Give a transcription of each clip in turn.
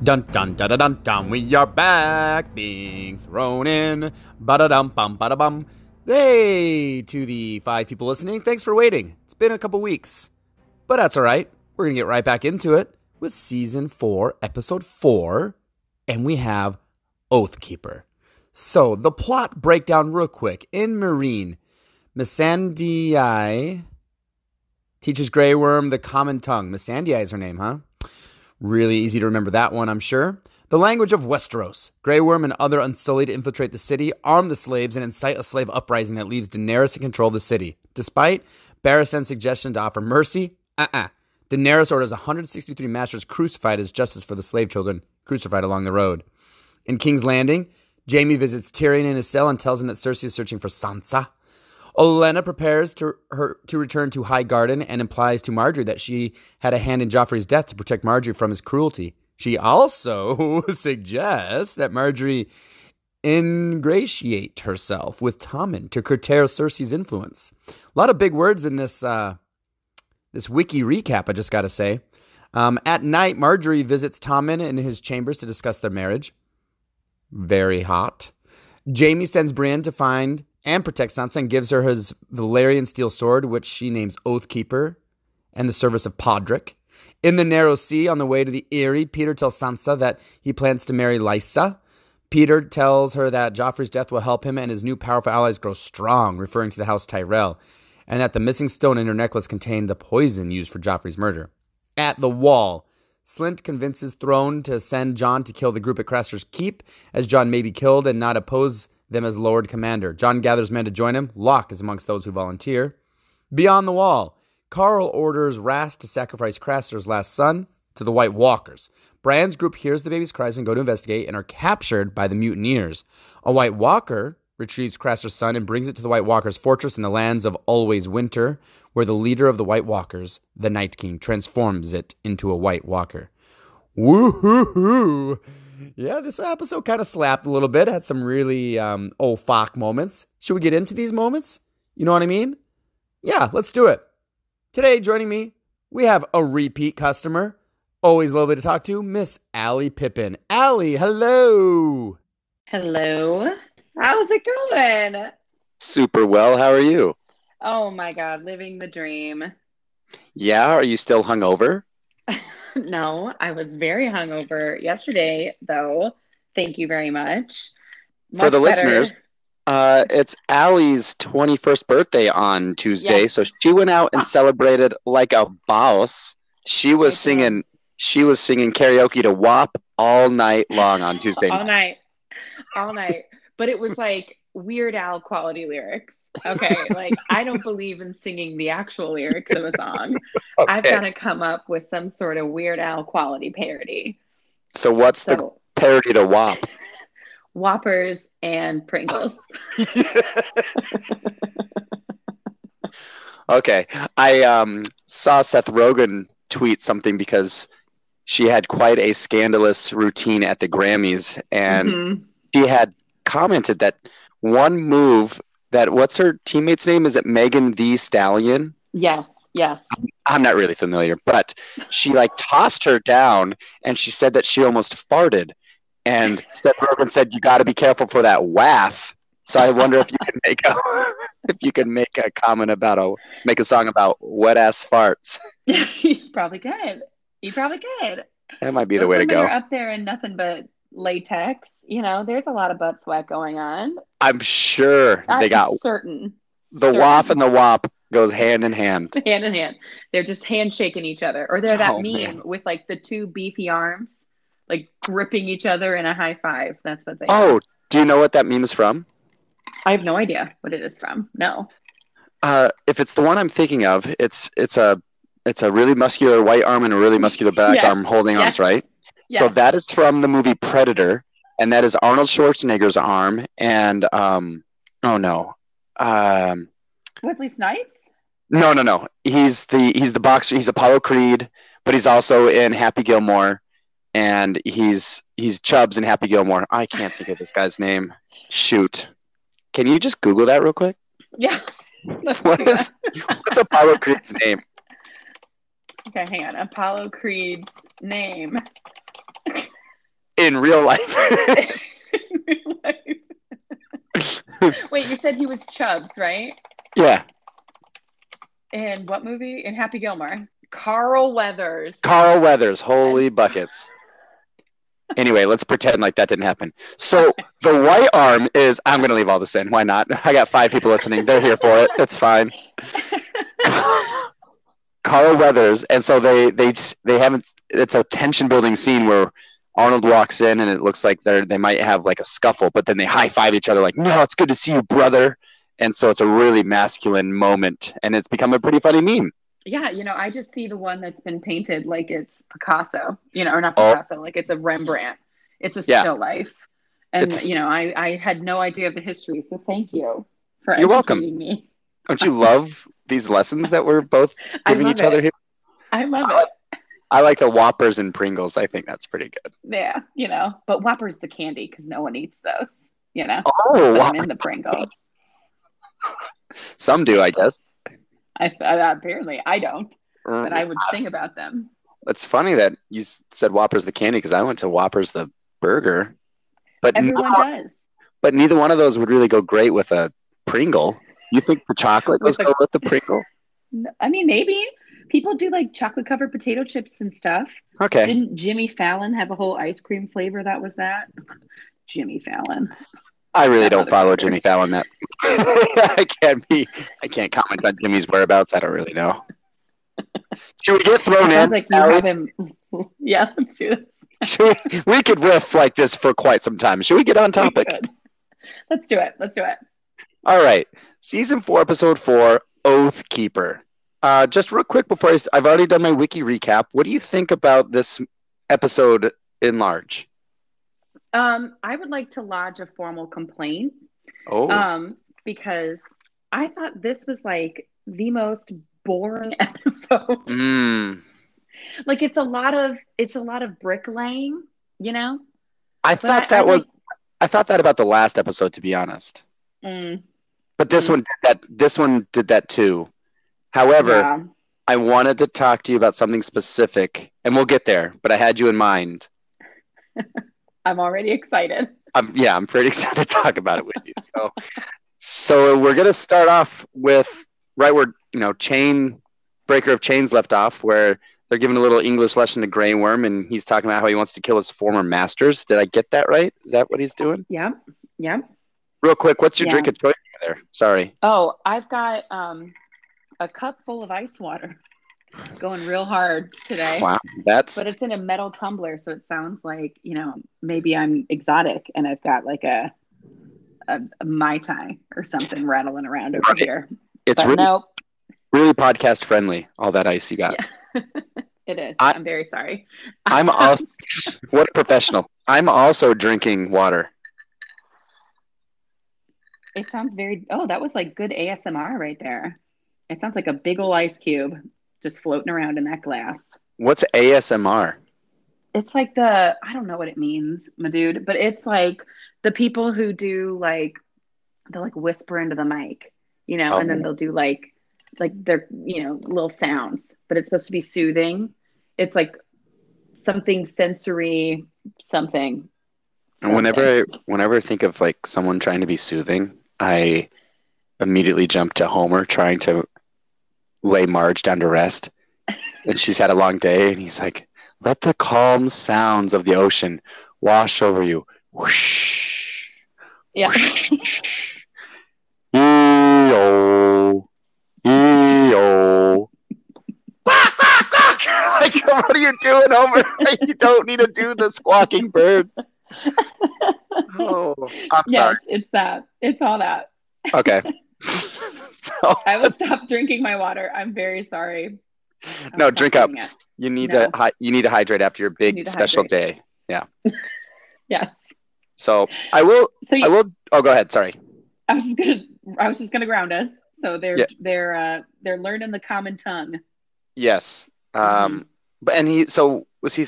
Dun dun dun dun dun dun. We are back, being thrown in. Ba da dum bum ba da bum. Hey, to the five people listening, thanks for waiting. It's been a couple weeks, but that's all right. We're gonna get right back into it with season four, episode four, and we have Oathkeeper. So the plot breakdown, real quick. In Meereen, Missandei teaches Grey Worm the common tongue. Missandei is her name, huh? Really easy to remember that one, I'm sure. The language of Westeros. Grey Worm and other Unsullied infiltrate the city, arm the slaves, and incite a slave uprising that leaves Daenerys in control of the city. Despite Barristan's suggestion to offer mercy, uh-uh. Daenerys orders 163 masters crucified as justice for the slave children crucified along the road. In King's Landing, Jaime visits Tyrion in his cell and tells him that Cersei is searching for Sansa. Olenna prepares to her to return to High Garden and implies to Margaery that she had a hand in Joffrey's death to protect Margaery from his cruelty. She also suggests that Margaery ingratiate herself with Tommen to curtail Cersei's influence. A lot of big words in this uh, this wiki recap. I just got to say. Um, at night, Margaery visits Tommen in his chambers to discuss their marriage. Very hot. Jaime sends Brienne to find and protects Sansa and gives her his Valyrian steel sword, which she names Oathkeeper, and the service of Podrick. In the Narrow Sea, on the way to the Eyrie, Petyr tells Sansa that he plans to marry Lysa. Petyr tells her that Joffrey's death will help him and his new powerful allies grow strong, referring to the House Tyrell, and that the missing stone in her necklace contained the poison used for Joffrey's murder. At the Wall, Slynt convinces Thorne to send Jon to kill the group at Craster's Keep, as Jon may be killed and not oppose them as Lord Commander. Jon gathers men to join him. Locke is amongst those who volunteer. Beyond the Wall, Karl orders Rast to sacrifice Craster's last son to the White Walkers. Bran's group hears the baby's cries and go to investigate and are captured by the mutineers. A White Walker retrieves Craster's son and brings it to the White Walkers' fortress in the lands of Always Winter, where the leader of the White Walkers, the Night King, transforms it into a White Walker. Woo-hoo-hoo! Yeah, this episode kind of slapped a little bit, had some really um, oh fuck moments. Should we get into these moments? You know what I mean? Yeah, let's do it. Today, joining me, we have a repeat customer. Always lovely to talk to, Miss Ally Pippin. Ally, hello. Hello. How's it going? Super well. How are you? Oh my God, living the dream. Yeah. Are you still hungover? no, I was very hungover yesterday, though. Thank you very much. Much For the better. listeners, uh, it's Ally's 21st birthday on Tuesday. Yes. So she went out and celebrated like a boss. She was singing she was singing karaoke to WAP all night long on Tuesday. all night. All night. But it was like Weird Al quality lyrics. Okay, like I don't believe in singing the actual lyrics of a song. Okay. I've got to come up with some sort of Weird Al quality parody. So what's so, the parody to WAP? Whoppers and Pringles. okay, I um, saw Seth Rogen tweet something because she had quite a scandalous routine at the Grammys, and mm-hmm. she had commented that one move that what's her teammate's name? Is it Megan Thee Stallion? Yes, yes. I'm not really familiar, but she like tossed her down and she said that she almost farted. And Seth Rogen said, "You got to be careful for that waff." So I wonder if you can make a if you can make a comment about a make a song about wet ass farts. you probably could. You probably could. That might be Those the way to go. Are up there and nothing but latex. You know, there's a lot of butt sweat going on. I'm sure I'm they got certain. The certain. WAP and the WAP goes hand in hand. Hand in hand. They're just handshaking each other. Or they're that oh, meme man. with like the two beefy arms, like gripping each other in a high five. That's what they Oh, are. do you know what that meme is from? I have no idea what it is from. No. Uh, if it's the one I'm thinking of, it's it's a it's a really muscular white arm and a really muscular back arm holding yes. arms, right? Yes. So that is from the movie Predator and that is Arnold Schwarzenegger's arm. And um, oh no, um, Wesley Snipes. No, no, no. He's the he's the boxer. He's Apollo Creed, but he's also in Happy Gilmore, and he's he's Chubbs in Happy Gilmore. I can't think of this guy's name. Shoot, can you just Google that real quick? Yeah. what is what's Apollo Creed's name? Okay, hang on. Apollo Creed's name. In real life. Wait, you said he was Chubbs, right? yeah, In what movie? In Happy Gilmore. Carl Weathers. Carl Weathers. Holy buckets. Anyway, let's pretend like that didn't happen. So the white arm is. I'm going to leave all this in. Why not? I got five people listening. They're here for it. It's fine. Carl Weathers, and so they they they haven't. It's a tension building scene where Arnold walks in, and it looks like they're they might have like a scuffle, but then they high five each other like, "No, it's good to see you, brother." And so it's a really masculine moment, and it's become a pretty funny meme. yeah, you know, I just see the one that's been painted like it's Picasso, you know, or not Oh. Picasso, like it's a Rembrandt. It's a Yeah. still life. And It's- you know, I, I had no idea of the history, so thank you for You're welcome. me. Don't you love these lessons that we're both giving each other it. here? I love it. I like the Whoppers and Pringles. I think that's pretty good. Yeah, you know, but Whopper's the candy because no one eats those. You know, Oh, put them in the Pringle. some do, I guess. I, I apparently I don't, but I Mm. would sing about them. It's funny that you said Whoppers the candy because I went to Whoppers the burger, but Everyone no- does. but neither one of those would really go great with a Pringle. You think the chocolate goes With a- go with the Pringle? I mean, maybe people do like chocolate covered potato chips and stuff. Okay, Didn't Jimmy Fallon have a whole ice cream flavor that was that? Jimmy Fallon. I really that don't follow. Jimmy Fallon. That I can't be. I can't comment on Jimmy's whereabouts. I don't really know. Should we get thrown in? like you have him. yeah, let's do this. Should we, we could riff like this for quite some time. Should we get on topic? Let's do it. Let's do it. All right. Season four, episode four, Oath Keeper. Uh, just real quick before I, I've already done my wiki recap. What do you think about this episode in large? Um, I would like to lodge a formal complaint. Oh, Um, because I thought this was like the most boring episode. mm. like it's a lot of it's a lot of bricklaying, you know. I But thought I- that I was. I thought that about the last episode, to be honest. Mm, But this Mm. one did that. This one did that too. However, yeah. I wanted to talk to you about something specific, and we'll get there. But I had you in mind. I'm already excited. I'm, yeah, I'm pretty excited to talk about it with you. So, so we're gonna start off with right where you know chain breaker of chains left off, where they're giving a little English lesson to Grey Worm, and he's talking about how he wants to kill his former masters. Did I get that right? Is that what he's doing? Yeah. Yeah. Real quick, what's your Yeah. drink of choice there? Sorry. Oh, I've got um a cup full of ice water. Going real hard today. Wow, that's But it's in a metal tumbler, so it sounds like, you know, maybe I'm exotic and I've got like a a, a Mai Tai or something rattling around over Right. here. it's But really no, really podcast friendly. All that ice you got. Yeah. it is. I- I'm very sorry. I'm also what a professional. I'm also drinking water. It sounds very. Oh, that was like good ASMR right there. It sounds like a big ol' ice cube just floating around in that glass. What's ASMR? It's like the I don't know what it means, my dude, but it's like the people who do like they'll like whisper into the mic, you know, and then Oh. they'll do like like their you know little sounds, but it's supposed to be soothing. It's like something sensory, something. And whenever I, whenever I think of like someone trying to be soothing, I immediately jump to Homer trying to lay Marge down to rest. and she's had a long day, and he's like, "Let the calm sounds of the ocean wash over you." Whoosh. yeah. Whoosh. Ee-oh. Ee-oh. like, what are you doing, Homer? you don't need to do the squawking birds. Oh, I'm yes, sorry. it's that. It's all that. Okay. so, I will stop drinking my water. I'm very sorry. I'll no, drink up. it. You need No. to you need to hydrate after your big special hydrate. day. Yeah. yes. So I will. So you, I will. Oh, go ahead. Sorry. I was just gonna I was just gonna ground us. So they're Yeah. they're uh they're learning the common tongue. Yes. Um. Mm-hmm. But and he. So was he?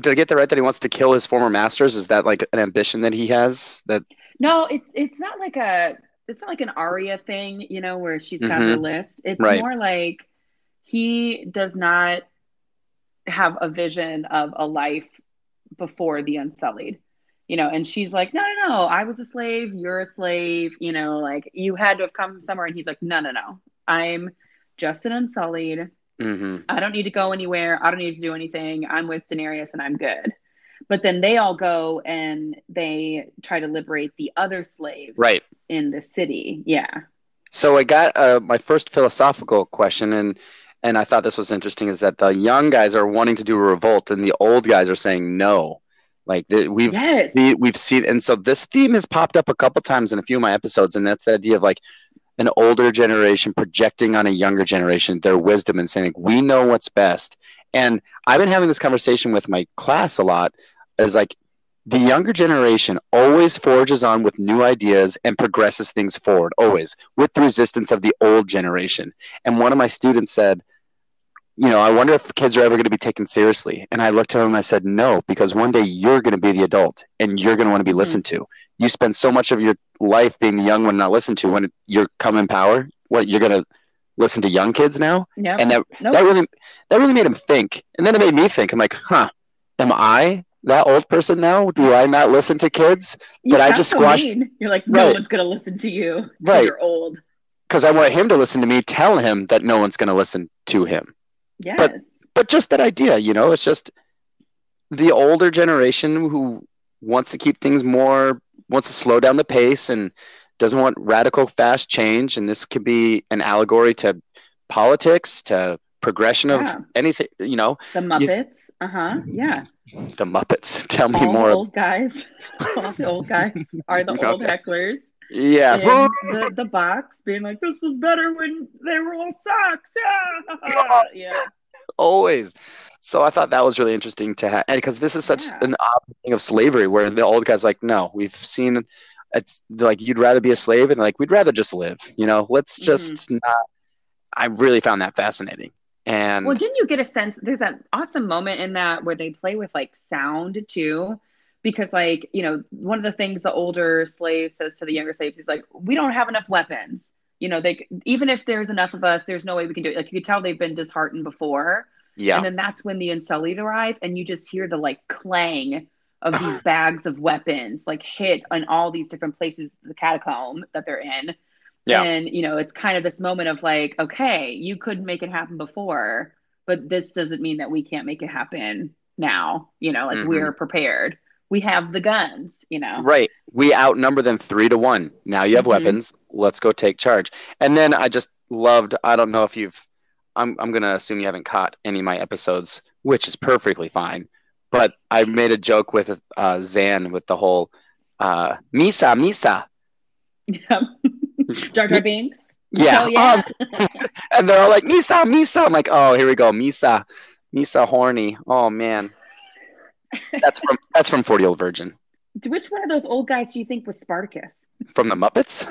Did I get that right? That he wants to kill his former masters? Is that like an ambition that he has? That No, it's it's not like a it's not like an Arya thing, you know, where she's got her list. It's Mm-hmm. Right. more like he does not have a vision of a life before the Unsullied. You know, and she's like, no, no, no, I was a slave, you're a slave, you know, like you had to have come somewhere. And he's like, no, no, no, I'm just an Unsullied. hmm I don't need to go anywhere. I don't need to do anything. I'm with Daenerys and I'm good. But then they all go and they try to liberate the other slaves Right. in the city. Yeah. So I got uh, my first philosophical question, and and I thought this was interesting, is that the young guys are wanting to do a revolt, and the old guys are saying no. Like the, we've Yes. see, we've seen, and so this theme has popped up a couple times in a few of my episodes, and that's the idea of like an older generation projecting on a younger generation their wisdom and saying like, we know what's best. And I've been having this conversation with my class a lot, is like the younger generation always forges on with new ideas and progresses things forward, always with the resistance of the old generation. And one of my students said, you know, I wonder if kids are ever going to be taken seriously. And I looked at him and I said, no, because one day you're going to be the adult and you're going to want to be hmm. listened to. You spend so much of your life being the young one not listened to. When you're come in power, what you're going to listen to young kids now? Yeah. And that Nope. that really that really made him think. And then it made me think. I'm like, huh, am I that old person now? Do I not listen to kids? You but I just squash. mean. You're like, no Right. one's going to listen to you. Right. You're old. Because I want him to listen to me, tell him that no one's going to listen to him. Yes. But just that idea, you know, it's just the older generation who wants to keep things more, wants to slow down the pace and doesn't want radical fast change. And this could be an allegory to politics, to progression of Yeah. anything, you know, the Muppets. Uh huh. Yeah. the Muppets. Tell me All more. the old guys. All the old guys are the old hecklers. yeah. the, the box being like, this was better when they were all socks. Ah! yeah. always. So I thought that was really interesting to have, and because this is such Yeah. an odd thing of slavery, where the old guy's like, "No, we've seen it's like you'd rather be a slave," and like we'd rather just live. You know, let's just not. I really found that fascinating, and Well, didn't you get a sense? There's that awesome moment in that where they play with like sound too. Because, like, you know, one of the things the older slave says to the younger slaves is like, we don't have enough weapons. You know, they even if there's enough of us, there's no way we can do it. Like, you could tell they've been disheartened before. yeah, And then that's when the Unsullied arrive, and you just hear the like clang of these bags of weapons like hit on all these different places, the catacomb that they're in. Yeah. And you know, it's kind of this moment of like, okay, you couldn't make it happen before, but this doesn't mean that we can't make it happen now. You know, like Mhm. we're prepared. We have the guns, you know. right. We outnumber them three to one. Now you have Mhm. weapons. Let's go take charge. And then I just loved. I don't know if you've. I'm I'm gonna assume you haven't caught any of my episodes, which is perfectly fine. But I made a joke with uh, Zan with the whole uh, Misa Misa. Yeah. Jar Jar Binks. Yeah. Yeah. Um, and they're all like Misa Misa. I'm like, oh, here we go, Misa, Misa horny. Oh man. That's from that's from Forty Old Virgin Which one of those old guys do you think was Spartacus? from the Muppets.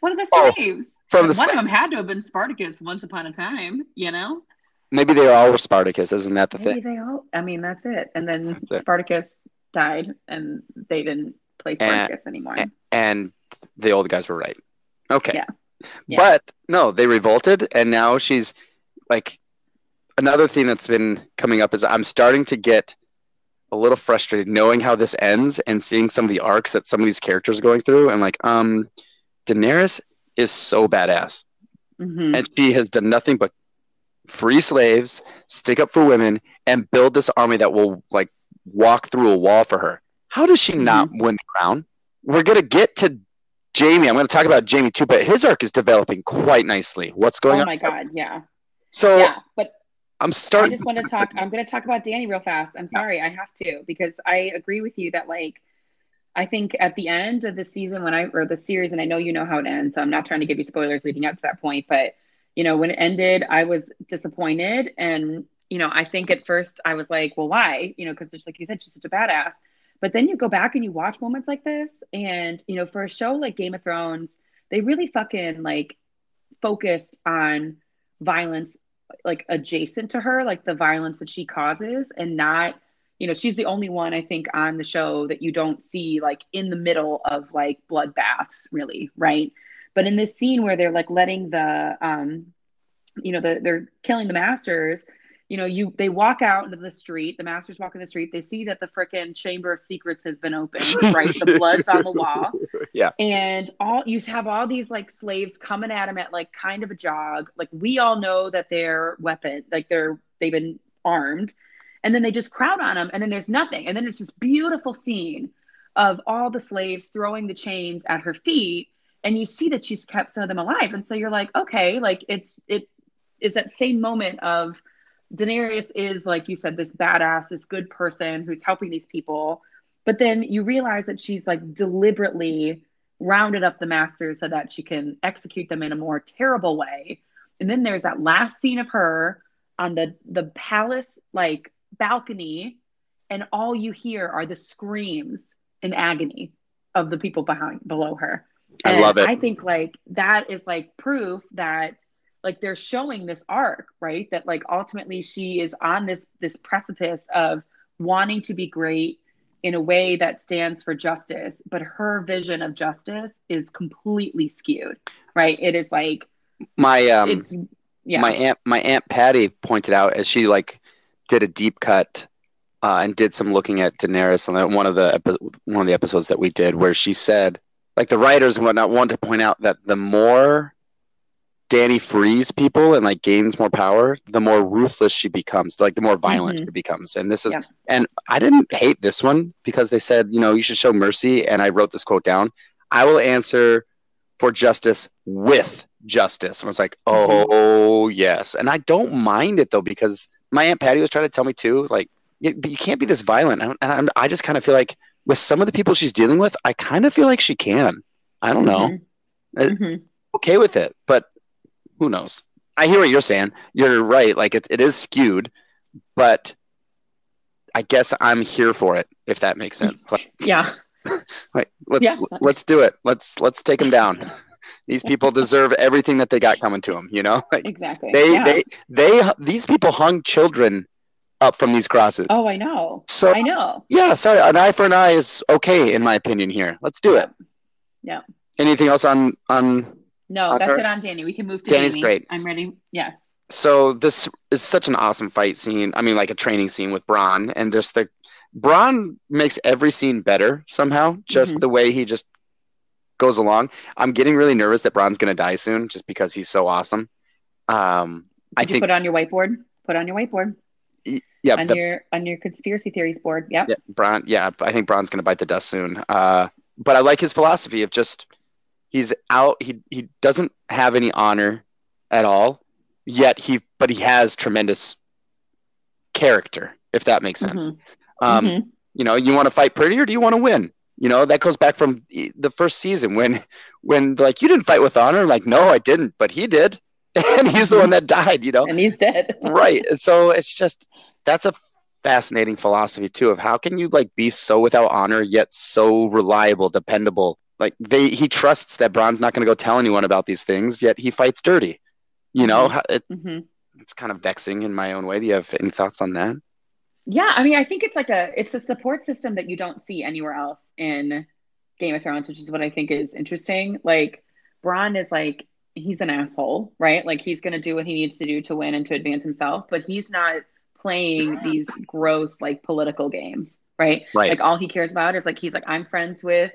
One of the Oh, slaves. From the one of them had to have been Spartacus once upon a time, you know? maybe they all were Spartacus, isn't that the Maybe thing? they all, I mean, that's it. And then. Spartacus died and they didn't play And- Spartacus anymore. And the old guys were right. Okay. Yeah. Yeah. But no, they revolted, and now she's like another thing that's been coming up is I'm starting to get a little frustrated knowing how this ends and seeing some of the arcs that some of these characters are going through. And like, um, Daenerys is so badass. Mhm. and she has done nothing but free slaves, stick up for women, and build this army that will like walk through a wall for her. How does she not win the crown? We're gonna get to Jaime. I'm gonna talk about Jaime too, but his arc is developing quite nicely. What's going on? Oh on? my God. Yeah. So Yeah. But I'm starting. I just want to talk. I'm going to talk about Danny real fast. I'm sorry, I have to because I agree with you that like I think at the end of the season when I or the series, and I know you know how it ends, so I'm not trying to give you spoilers leading up to that point, but you know when it ended, I was disappointed, and you know I think at first I was like, well, why? You know, because just like you said, she's such a badass. But then you go back and you watch moments like this, and you know, for a show like Game of Thrones, they really fucking like focused on violence like adjacent to her, like the violence that she causes, and not, you know, she's the only one I think on the show that you don't see like in the middle of like bloodbaths, really, right? But in this scene where they're like letting the, um, you know, the, they're killing the masters, you know, you they walk out into the street, the masters walk in the street, they see that the freaking chamber of secrets has been opened, right? the blood's on the wall. Yeah. And all you have all these like slaves coming at him at like kind of a jog. Like we all know that they're weapon, like they're they've been armed. And then they just crowd on him, and then there's nothing. And then it's this beautiful scene of all the slaves throwing the chains at her feet. And you see that she's kept some of them alive. And so you're like, okay, like it's it is that same moment of Daenerys is, like you said, this badass, this good person who's helping these people. But then you realize that she's like deliberately rounded up the masters so that she can execute them in a more terrible way. And then there's that last scene of her on the the palace like balcony, and all you hear are the screams in agony of the people behind below her. And I love it. I think like that is like proof that like they're showing this arc right? That like ultimately she is on this this precipice of wanting to be great in a way that stands for justice but her vision of justice is completely skewed right? It is like My um it's yeah. my aunt my aunt Patty pointed out as she like did a deep cut uh, and did some looking at Daenerys on one of the epi- one of the episodes that we did where she said like the writers and whatnot want to point out that the more Danny frees people and like gains more power, the more ruthless she becomes, like the more violent Mhm. she becomes. And this is Yeah. and I didn't hate this one because they said, you know, you should show mercy and I wrote this quote down. I will answer for justice with justice. And I was like, Mhm. oh yes. And I don't mind it though because my aunt Patty was trying to tell me too, like, you, but you can't be this violent. And I, and I just kind of feel like with some of the people she's dealing with, I kind of feel like she can. I don't know. Mhm. It- Mhm. Okay with it, but who knows? I hear what you're saying. You're right. Like it, it is skewed, but I guess I'm here for it. If that makes sense. Like, yeah like let's Yeah. let's do it. Let's let's take them down. These people deserve everything that they got coming to them. You know, like exactly they yeah. they they these people hung children up from these crosses. oh i know So i know yeah, sorry, an eye for an eye is okay in my opinion here. Let's do it. Yeah. Anything else on on? No that's it on danny we can move to Danny's Dany. great. i'm ready yes So this is such an awesome fight scene. I mean, like a training scene with Bronn, and just the Bronn makes every scene better somehow. Just Mhm. the way he just goes along. I'm getting really nervous that Bronn's gonna die soon, just because he's so awesome. Um, I Did you think put it on your whiteboard put it on your whiteboard yeah, on the, your on your conspiracy theories board yep yeah, Bronn. Yeah, I think Bronn's gonna bite the dust soon. Uh, but I like his philosophy of just he's out. He he doesn't have any honor at all. Yet he, but he has tremendous character, if that makes sense. Mhm. Um, Mhm. You know, you want to fight pretty or do you want to win? You know, that goes back from the first season when, when like you didn't fight with honor. Like, no, I didn't, but he did, and he's the one that died. You know, and he's dead right? So it's just that's a fascinating philosophy too of how can you like be so without honor yet so reliable, dependable. Like they, he trusts that Bronn's not going to go tell anyone about these things, yet he fights dirty. You know, Mhm. How- it, hmm it's kind of vexing in my own way. Do you have any thoughts on that? Yeah, I mean, I think it's like a it's a support system that you don't see anywhere else in Game of Thrones, which is what I think is interesting. Like Bronn is like he's an asshole, right? Like he's going to do what he needs to do to win and to advance himself, but he's not playing these gross like political games, right? Right. Like all he cares about is like he's like I'm friends with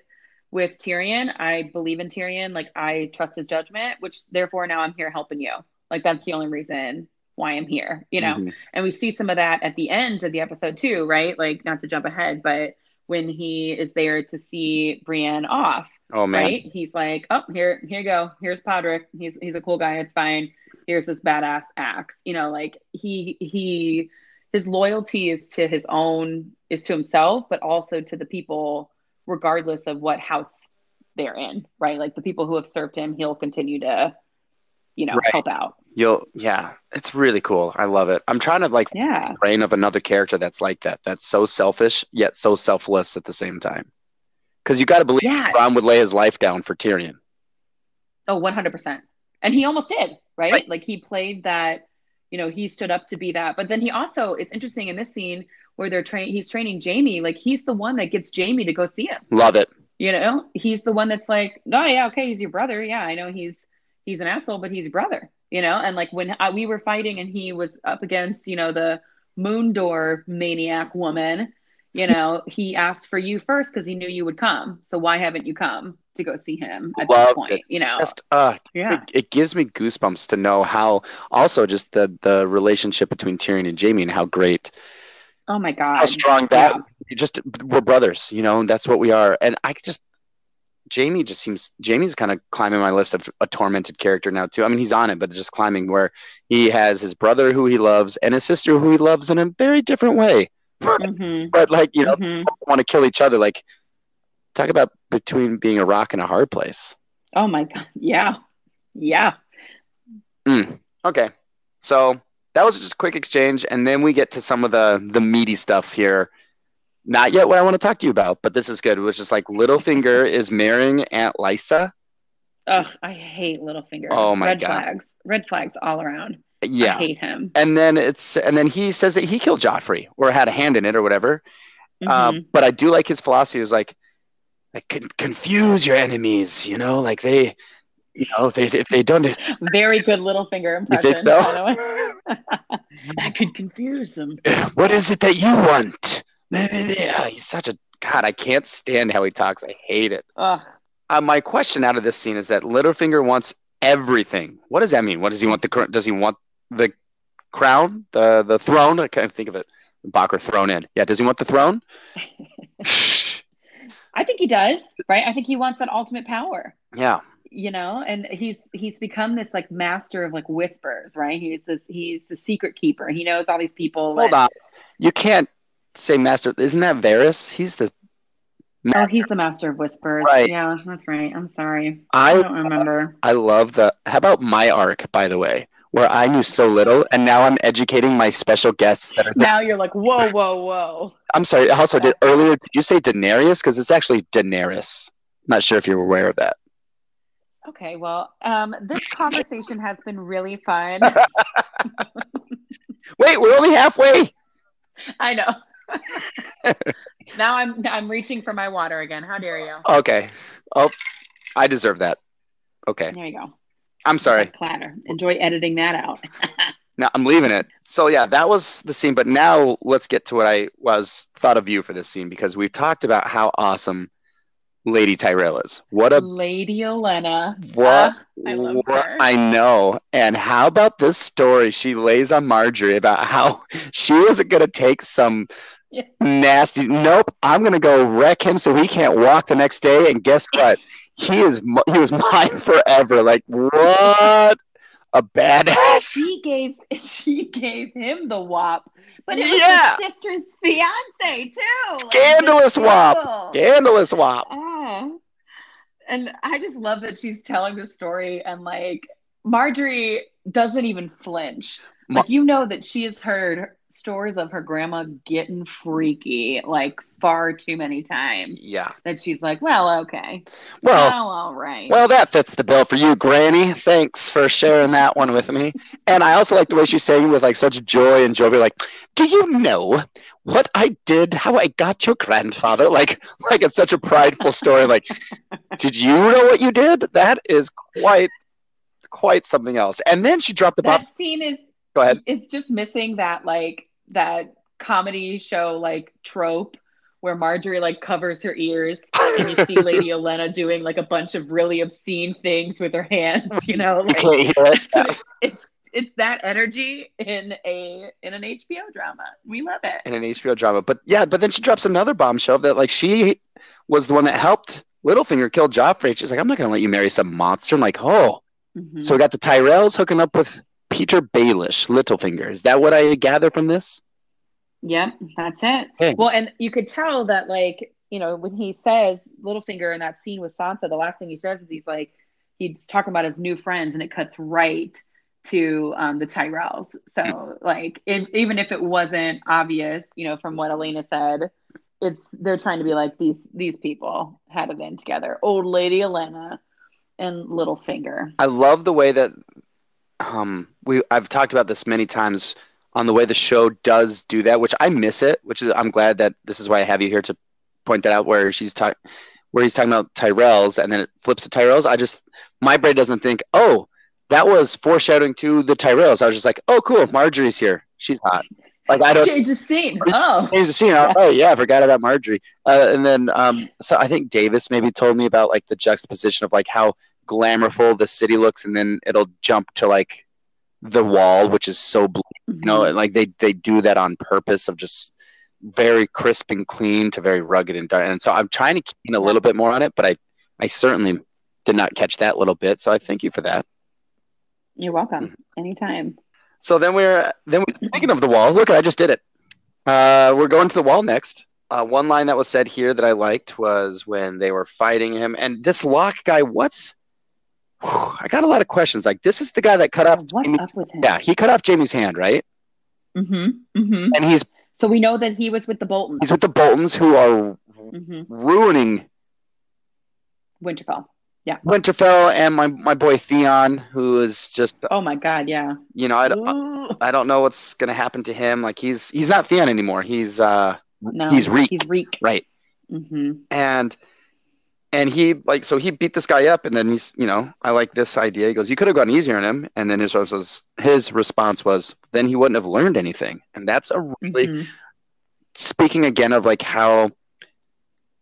with Tyrion. I believe in Tyrion. Like I trust his judgment, which therefore now I'm here helping you. Like that's the only reason why I'm here, you know. Mhm. And we see some of that at the end of the episode too, right? Like not to jump ahead, but when he is there to see Brienne off, Oh man, right? He's like, "Oh, here, here you go. Here's Podrick. He's he's a cool guy. It's fine. Here's this badass axe. You know, like he he his loyalty is to his own is to himself, but also to the people, regardless of what house they're in, right? Like the people who have served him, he'll continue to, you know, Right. help out. you'll yeah, it's really cool. I love it. I'm trying to like Yeah. brain of another character that's like that. That's so selfish yet so selfless at the same time. Because you got to believe Yeah. Ron would lay his life down for Tyrion. Oh, 100%. And he almost did, right? Right. Like he played that, you know, he stood up to be that. But then he also, it's interesting in this scene where they're training, he's training Jaime, like he's the one that gets Jaime to go see him. Love it. You know, he's the one that's like, oh, yeah, okay, he's your brother. Yeah, I know he's, he's an asshole, but he's your brother. you know, and like when I, we were fighting and he was up against, you know, the moon door maniac woman, you know, he asked for you first because he knew you would come. So why haven't you come to go see him at Loved this point? it. You know, Just, uh, yeah. it, it gives me goosebumps to know how also just the the relationship between Tyrion and Jaime and how great Oh my god, how strong that Yeah. you just we're brothers you know and that's what we are. And i just jaime just seems jaime's kind of climbing my list of a tormented character now too. I mean he's on it but just climbing where he has his brother who he loves and his sister who he loves in a very different way. Mhm, but like you know mhm. want to kill each other like talk about between being a rock and a hard place. Oh my god, yeah, yeah. Mm, okay. So that was just a quick exchange and then we get to some of the the meaty stuff here not yet what i want to talk to you about but this is good which is like littlefinger is marrying aunt lysa Ugh, I hate Littlefinger. Oh my red God. flags, red flags all around. I yeah hate him. and then it's and then he says that he killed joffrey or had a hand in it or whatever uh, Mhm. but i do like his philosophy is like like con- confuse your enemies you know like they you know they if they don't Very good Littlefinger you impression. think so by the way. I could confuse them. what is it that you want Yeah, he's such a god i can't stand how he talks i hate it uh, my question out of this scene is that Littlefinger wants everything. What does that mean? What does he want the cr- does he want the crown, the the throne? I can't think of it. Bacher throne in. Yeah, does he want the throne? I think he does, right? I think he wants that ultimate power. yeah. You know and he's he's become this like master of like whispers right he's this he's the secret keeper he knows all these people Hold that- on. You can't say master. Isn't that Varys? He's the. oh he's the master of whispers Right. yeah that's right i'm sorry i I don't remember I love the. How about my arc? By the way, where I knew so little, and now I'm educating my special guests that are. now you're like whoa whoa whoa I'm sorry. Also, did earlier did you say Daenerys? Because it's actually Daenerys. not sure if you're aware of that. Okay well um this conversation has been really fun Wait, we're only halfway. i know now i'm i'm reaching for my water again how dare you Okay. Oh, I deserve that. Okay. there you go I'm sorry. clatter enjoy editing that out No, I'm leaving it. So yeah, that was the scene. But now let's get to what I was thought of you for this scene because we've talked about how awesome Lady Tyrell is. What a lady Olenna what, ah, I love what her. I know. And how about this story she lays on Margaery about how she wasn't gonna take some Yeah. nasty. Nope, I'm gonna go wreck him so he can't walk the next day. And guess what? He is he was mine forever. Like what a badass. she gave she gave him the wop, but it Yeah. his sister's fiance too. Scandalous big wop. Scandalous wop. Ah. And I just love that she's telling the story and like Margaery doesn't even flinch. Like you know that she has heard stories of her grandma getting freaky like far too many times Yeah. that she's like, well, okay. Well, all right. well, that fits the bill for you, Granny. Thanks for sharing that one with me. And I also like the way she's saying with like such joy and joy, like, "Do you know what I did? How I got your grandfather?" Like, like it's such a prideful story. Like, did you know what you did? That is quite, quite something else. And then she dropped the bomb. that scene is Go ahead. it's just missing that like that comedy show like trope where Margaery like covers her ears and you see Lady Olenna doing like a bunch of really obscene things with her hands, you know, You like hear it. It's it's that energy in a in an HBO drama. We love it. in an HBO drama. But yeah, but then she drops another bombshell that like she was the one that helped Littlefinger kill Joffrey. She's like, I'm not gonna let you marry some monster. I'm like, oh, Mhm. so we got the Tyrells hooking up with Petyr Baelish, Littlefinger. Is that what I gather from this? Yep, that's it. Hey. Well, and you could tell that, like, you know, when he says Littlefinger in that scene with Sansa, the last thing he says is he's like, he's talking about his new friends, and it cuts right to um, the Tyrells. So, like, if, even if it wasn't obvious, you know, from what Elena said, it's they're trying to be like these these people had it in together. Old Lady Elena and Littlefinger. I love the way that um we I've talked about this many times on the way the show does do that, which I miss it, which is I'm glad that this is why I have you here to point that out where she's talking where he's talking about Tyrells and then it flips to Tyrells. I just my brain doesn't think, oh, that was foreshadowing to the Tyrells. I was just like, oh, cool, Margaery's here. She's hot. Like I don't change the scene. Oh, change the scene. Oh yeah, I forgot about Margaery. Uh, and then um, so I think Davis maybe told me about like the juxtaposition of like how glamourful the city looks, and then it'll jump to like the wall, which is so blue. You know, Mhm. like they they do that on purpose of just very crisp and clean to very rugged and dark. And so I'm trying to keen a little bit more on it, but I I certainly did not catch that little bit. So I thank you for that. you're welcome. Anytime. So then we're then we, speaking of the wall. Look, I just did it. Uh, we're going to the wall next. Uh, one line that was said here that I liked was when they were fighting him, and this Locke guy. What's? Whew, I got a lot of questions. Like this is the guy that cut off. What's Jaime, up with him? yeah, he cut off Jaime's hand, right? Mm-hmm. Mm-hmm. And he's So we know that he was with the Boltons. he's with the Boltons, who are hmm ruining Winterfell. Yeah. Winterfell and my my boy Theon, who is just Oh my God. Yeah. you know I, don't- I don't know what's gonna happen to him. Like he's he's not Theon anymore. He's uh No. He's Reek. He's Reek. right. Mm-hmm. and and he like so he beat this guy up and then he's you know i like this idea. He goes you could have gone easier on him. And then his was his response was then he wouldn't have learned anything. And that's a really Mhm. speaking again of like how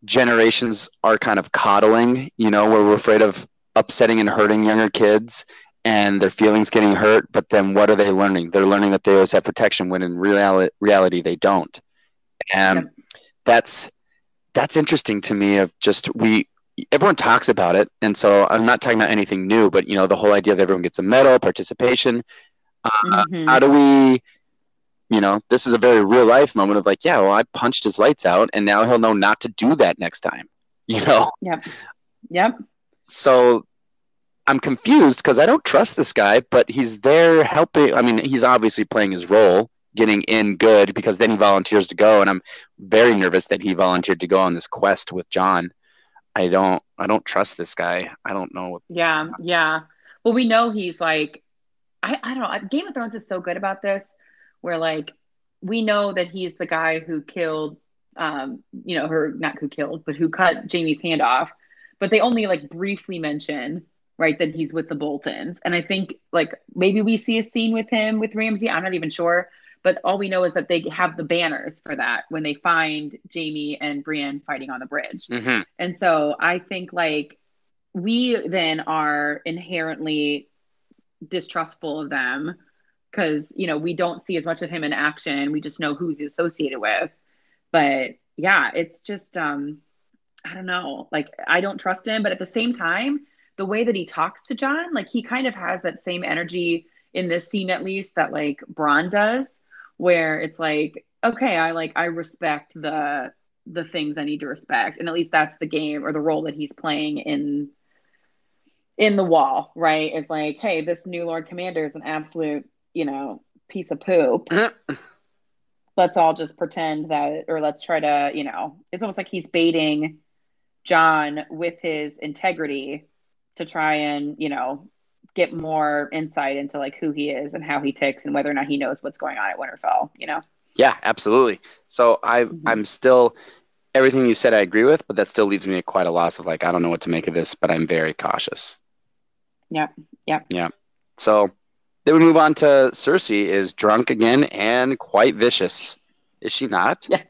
generations are kind of coddling you know where we're afraid of upsetting and hurting younger kids and their feelings getting hurt but then what are they learning? They're learning that they always have protection when in reality reality they don't. And Yep. that's that's interesting to me of just we everyone talks about it and so i'm not talking about anything new but you know the whole idea that everyone gets a medal participation uh, Mhm. how do we you know this is a very real life moment of like yeah well i punched his lights out and now he'll know not to do that next time you know Yep. Yep. so i'm confused because i don't trust this guy but he's there helping i mean he's obviously playing his role getting in good because then he volunteers to go and i'm very nervous that he volunteered to go on this quest with jon i don't i don't trust this guy i don't know what Yeah, yeah. Well, we know he's like, I, I don't know. Game of Thrones is so good about this, where like we know that he's the guy who killed, um, you know, her not who killed, but who cut Jaime's hand off. But they only like briefly mention right that he's with the Boltons, and I think like maybe we see a scene with him with Ramsay. I'm not even sure. But all we know is that they have the banners for that when they find Jaime and Brienne fighting on the bridge. Mhm. And so I think like we then are inherently distrustful of them because you know we don't see as much of him in action. We just know who's he's associated with. But yeah, it's just um I don't know. Like I don't trust him, but at the same time, the way that he talks to Jon, like he kind of has that same energy in this scene at least that like Bronn does, where it's like, okay, I like I respect the the things I need to respect. And at least that's the game or the role that he's playing in in the wall, right? It's like, hey, this new Lord Commander is an absolute, you know, piece of poop. let's all just pretend that or let's try to, you know, it's almost like he's baiting Jon with his integrity to try and, you know, get more insight into like who he is and how he ticks and whether or not he knows what's going on at Winterfell, you know? yeah absolutely so i Mhm. i'm still everything you said i agree with but that still leaves me at quite a loss of like i don't know what to make of this but i'm very cautious Yep. Yep. yeah so then we move on to cersei is drunk again and quite vicious is she not Yes.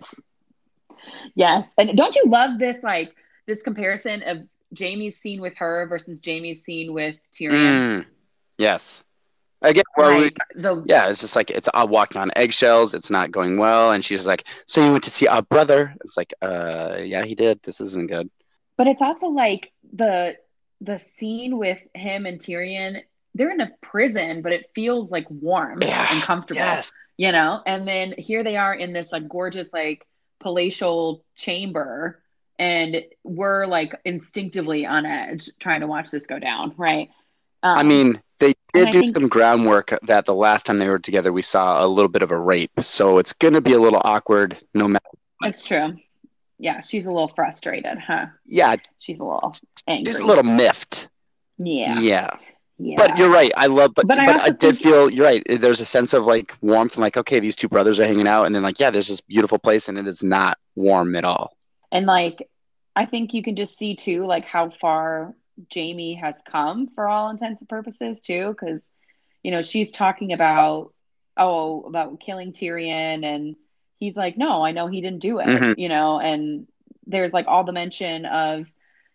Yes. And don't you love this like this comparison of Jaime's scene with her versus Jaime's scene with Tyrion? Mm, yes. Again where we the yeah it's just like it's uh, walking on eggshells it's not going well and she's like so you went to see our brother? It's like uh yeah he did. This isn't good. But it's also like the the scene with him and Tyrion they're in a prison but it feels like warm Yeah. and comfortable yes. you know? And then here they are in this like gorgeous like palatial chamber and we're like instinctively on edge trying to watch this go down right um, I mean, they did do think- some groundwork that the last time they were together, we saw a little bit of a rape. So it's going to be a little awkward, no matter. it's true yeah she's a little frustrated huh Yeah, she's a little angry just a little miffed. yeah Yeah. yeah But you're right. I love, but, But but, I I, did feel, you're right. There's a sense of like warmth and like, okay, these two brothers are hanging out. And then, like, yeah, there's this beautiful place and it is not warm at all. And like, I think you can just see too, like how far Jaime has come for all intents and purposes too, because you know she's talking about oh about killing Tyrion, and he's like, no, I know he didn't do it, Mhm. you know, and there's like all the mention of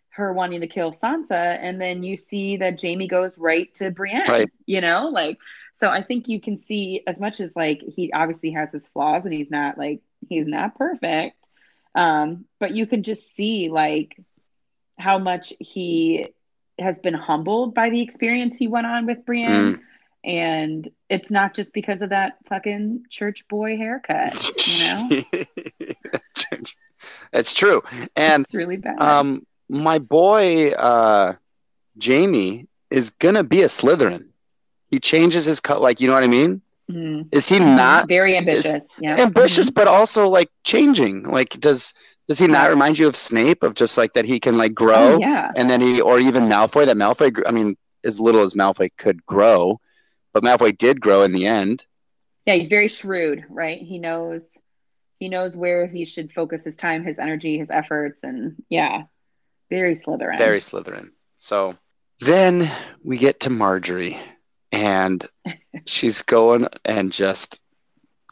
her wanting to kill Sansa, and then you see that Jaime goes right to Brienne, Right. you know, like so I think you can see as much as like he obviously has his flaws and he's not like he's not perfect, um, but you can just see like how much he has been humbled by the experience he went on with Brienne. And it's not just because of that fucking church boy haircut, you know? it's true. And it's really bad. um, my boy uh, Jaime is gonna be a Slytherin. He changes his cut, like you know what I mean. Mhm. Is he not very ambitious? Yeah, ambitious, Mhm. but also like changing? Like, does does he not remind you of Snape? Of just like that he can like Oh, grow, yeah, and then he, or even Malfoy. That Malfoy, I mean, as little as Malfoy could grow, but Malfoy did grow in the end. yeah. He's very shrewd, right? He knows he knows where he should focus his time, his energy, his efforts, and yeah, very Slytherin. Very Slytherin. So then we get to Margaery, and she's going and just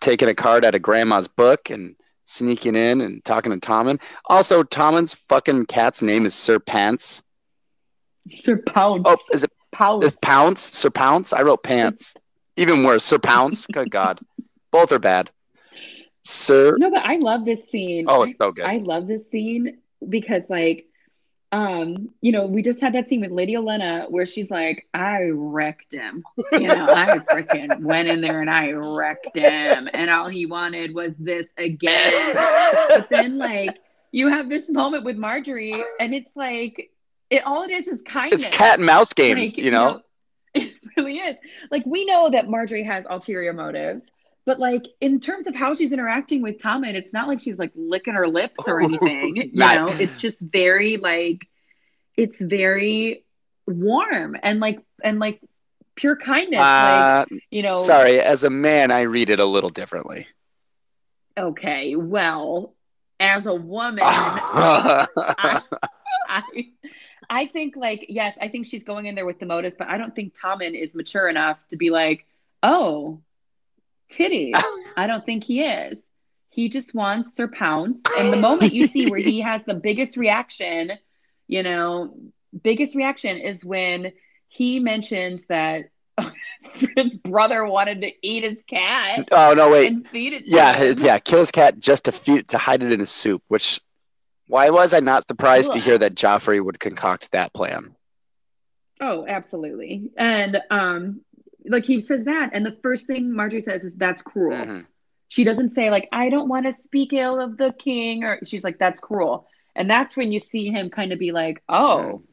taking a card out of Grandma's book and sneaking in and talking to Tommen. Also, Tommen's fucking cat's name is Sir Pants. Sir Pounce. Oh, is it Pounce. is Pounce? Sir Pounce? I wrote Pants. Even worse, Sir Pounce. Good God, both are bad. Sir. No, but I love this scene. Oh, it's so good. I love this scene because like um, you know, we just had that scene with Lady Olenna where she's like, I wrecked him. You know, I freaking went in there and I wrecked him. And all he wanted was this again. But then like you have this moment with Margaery and it's like it all it is is kindness. It's cat and mouse games, Like, you know. it really is. Like we know that Margaery has ulterior motives, but like in terms of how she's interacting with Tommen, it's not like she's like licking her lips or anything. you know, it's just very like it's very warm and like and like pure kindness. like Uh, you know, sorry, as a man, I read it a little differently. okay, well, as a woman. I, I, I think like yes, I think she's going in there with the motives, but I don't think Tommen is mature enough to be like, oh, titties. I don't think he is. He just wants Sir Pounce, and the moment you see where he has the biggest reaction, you know, biggest reaction is when he mentions that his brother wanted to eat his cat oh no, wait. and feed it. Yeah, his- yeah, kill his cat just to feed it, to hide it in his soup. Which, why was I not surprised to hear that Joffrey would concoct that plan? Oh, absolutely. And um like he says that and the first thing Margaery says is that's cruel. Mhm. She doesn't say like I don't want to speak ill of the king or she's like that's cruel. And that's when you see him kind of be like, "Oh,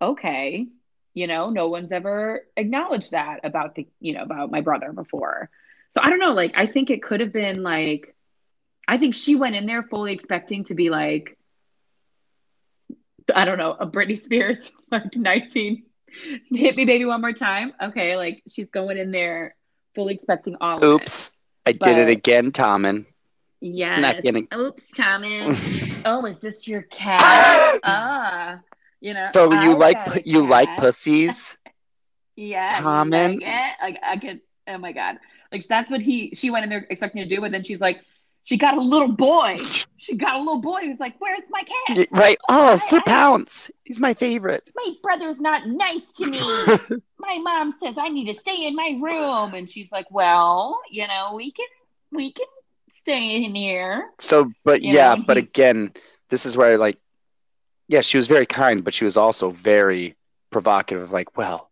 okay." You know, no one's ever acknowledged that about the, you know, about my brother before. So I don't know, like I think it could have been like I think she went in there fully expecting to be like I don't know, a Britney Spears like 19 hit me baby one more time. Okay, like she's going in there fully expecting all. Oops, I did it again, Tommen. Yes. Snuck in a- Oops, Tommy. oh, is this your cat? ah. You know. So you I like got pu- a you like pussies? Yeah. Tommen? Like, like I could oh my god. Like that's what he she went in there expecting to do, but then she's like, she got a little boy. She got a little boy who's like, Where's my cat? Right. Oh, Sir Pounce. He's my favorite. my brother's not nice to me. my mom says I need to stay in my room. And she's like, Well, you know, we can we can stay in here. So, but You yeah, know, but again, this is where like, yeah, she was very kind, but she was also very provocative. Like, well,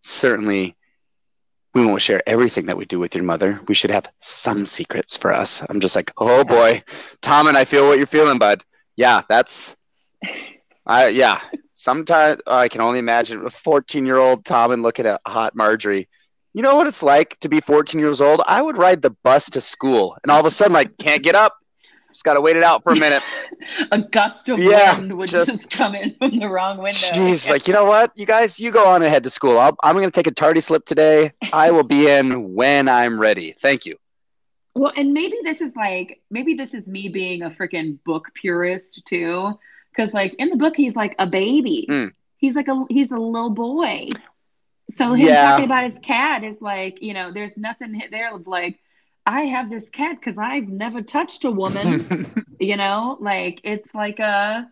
certainly, we won't share everything that we do with your mother. We should have some secrets for us. I'm just like, oh boy, Tom, and I feel what you're feeling, bud. Yeah, that's, I yeah. Sometimes I can only imagine a 14 year old Tom and looking at a hot Margaery. You know what it's like to be 14 years old? I would ride the bus to school, and all of a sudden, like, can't get up. Just got to wait it out for a minute. a gust of Yeah, wind would just- just, come in from the wrong window. Jeez, like you know what, you guys, you go on ahead to school. I'll, I'm going to take a tardy slip today. I will be in when I'm ready. Thank you. well, and maybe this is like maybe this is me being a freaking book purist too, because like in the book he's like a baby. Mm. he's like a he's a little boy. So him Yeah. talking about his cat is like, you know, there's nothing there of like, I have this cat because I've never touched a woman. you know, like it's like a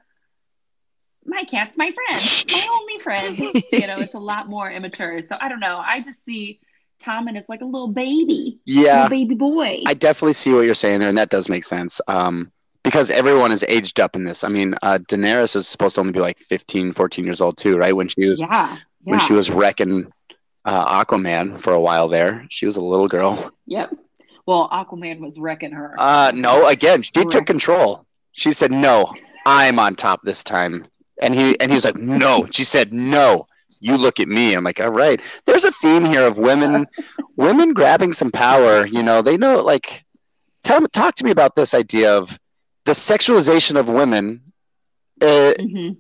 my cat's my friend, my only friend. you know, it's a lot more immature. So I don't know. I just see Tommen as like a little baby, yeah, little baby boy. I definitely see what you're saying there, and that does make sense. Um, because everyone is aged up in this. I mean, uh, Daenerys was supposed to only be like 15, 14 years old too, right? When she was yeah, yeah. when she was wrecking uh, Aquaman for a while there, she was a little girl. Yep. Well, Aquaman was wrecking her. Uh, no, again, she took control. She said, "No, I'm on top this time," and he and he was like, "No." She said, "No." You look at me. I'm like, all right. There's a theme here of women, women grabbing some power. You know, they know. Like, tell talk to me about this idea of the sexualization of women. Uh, hmm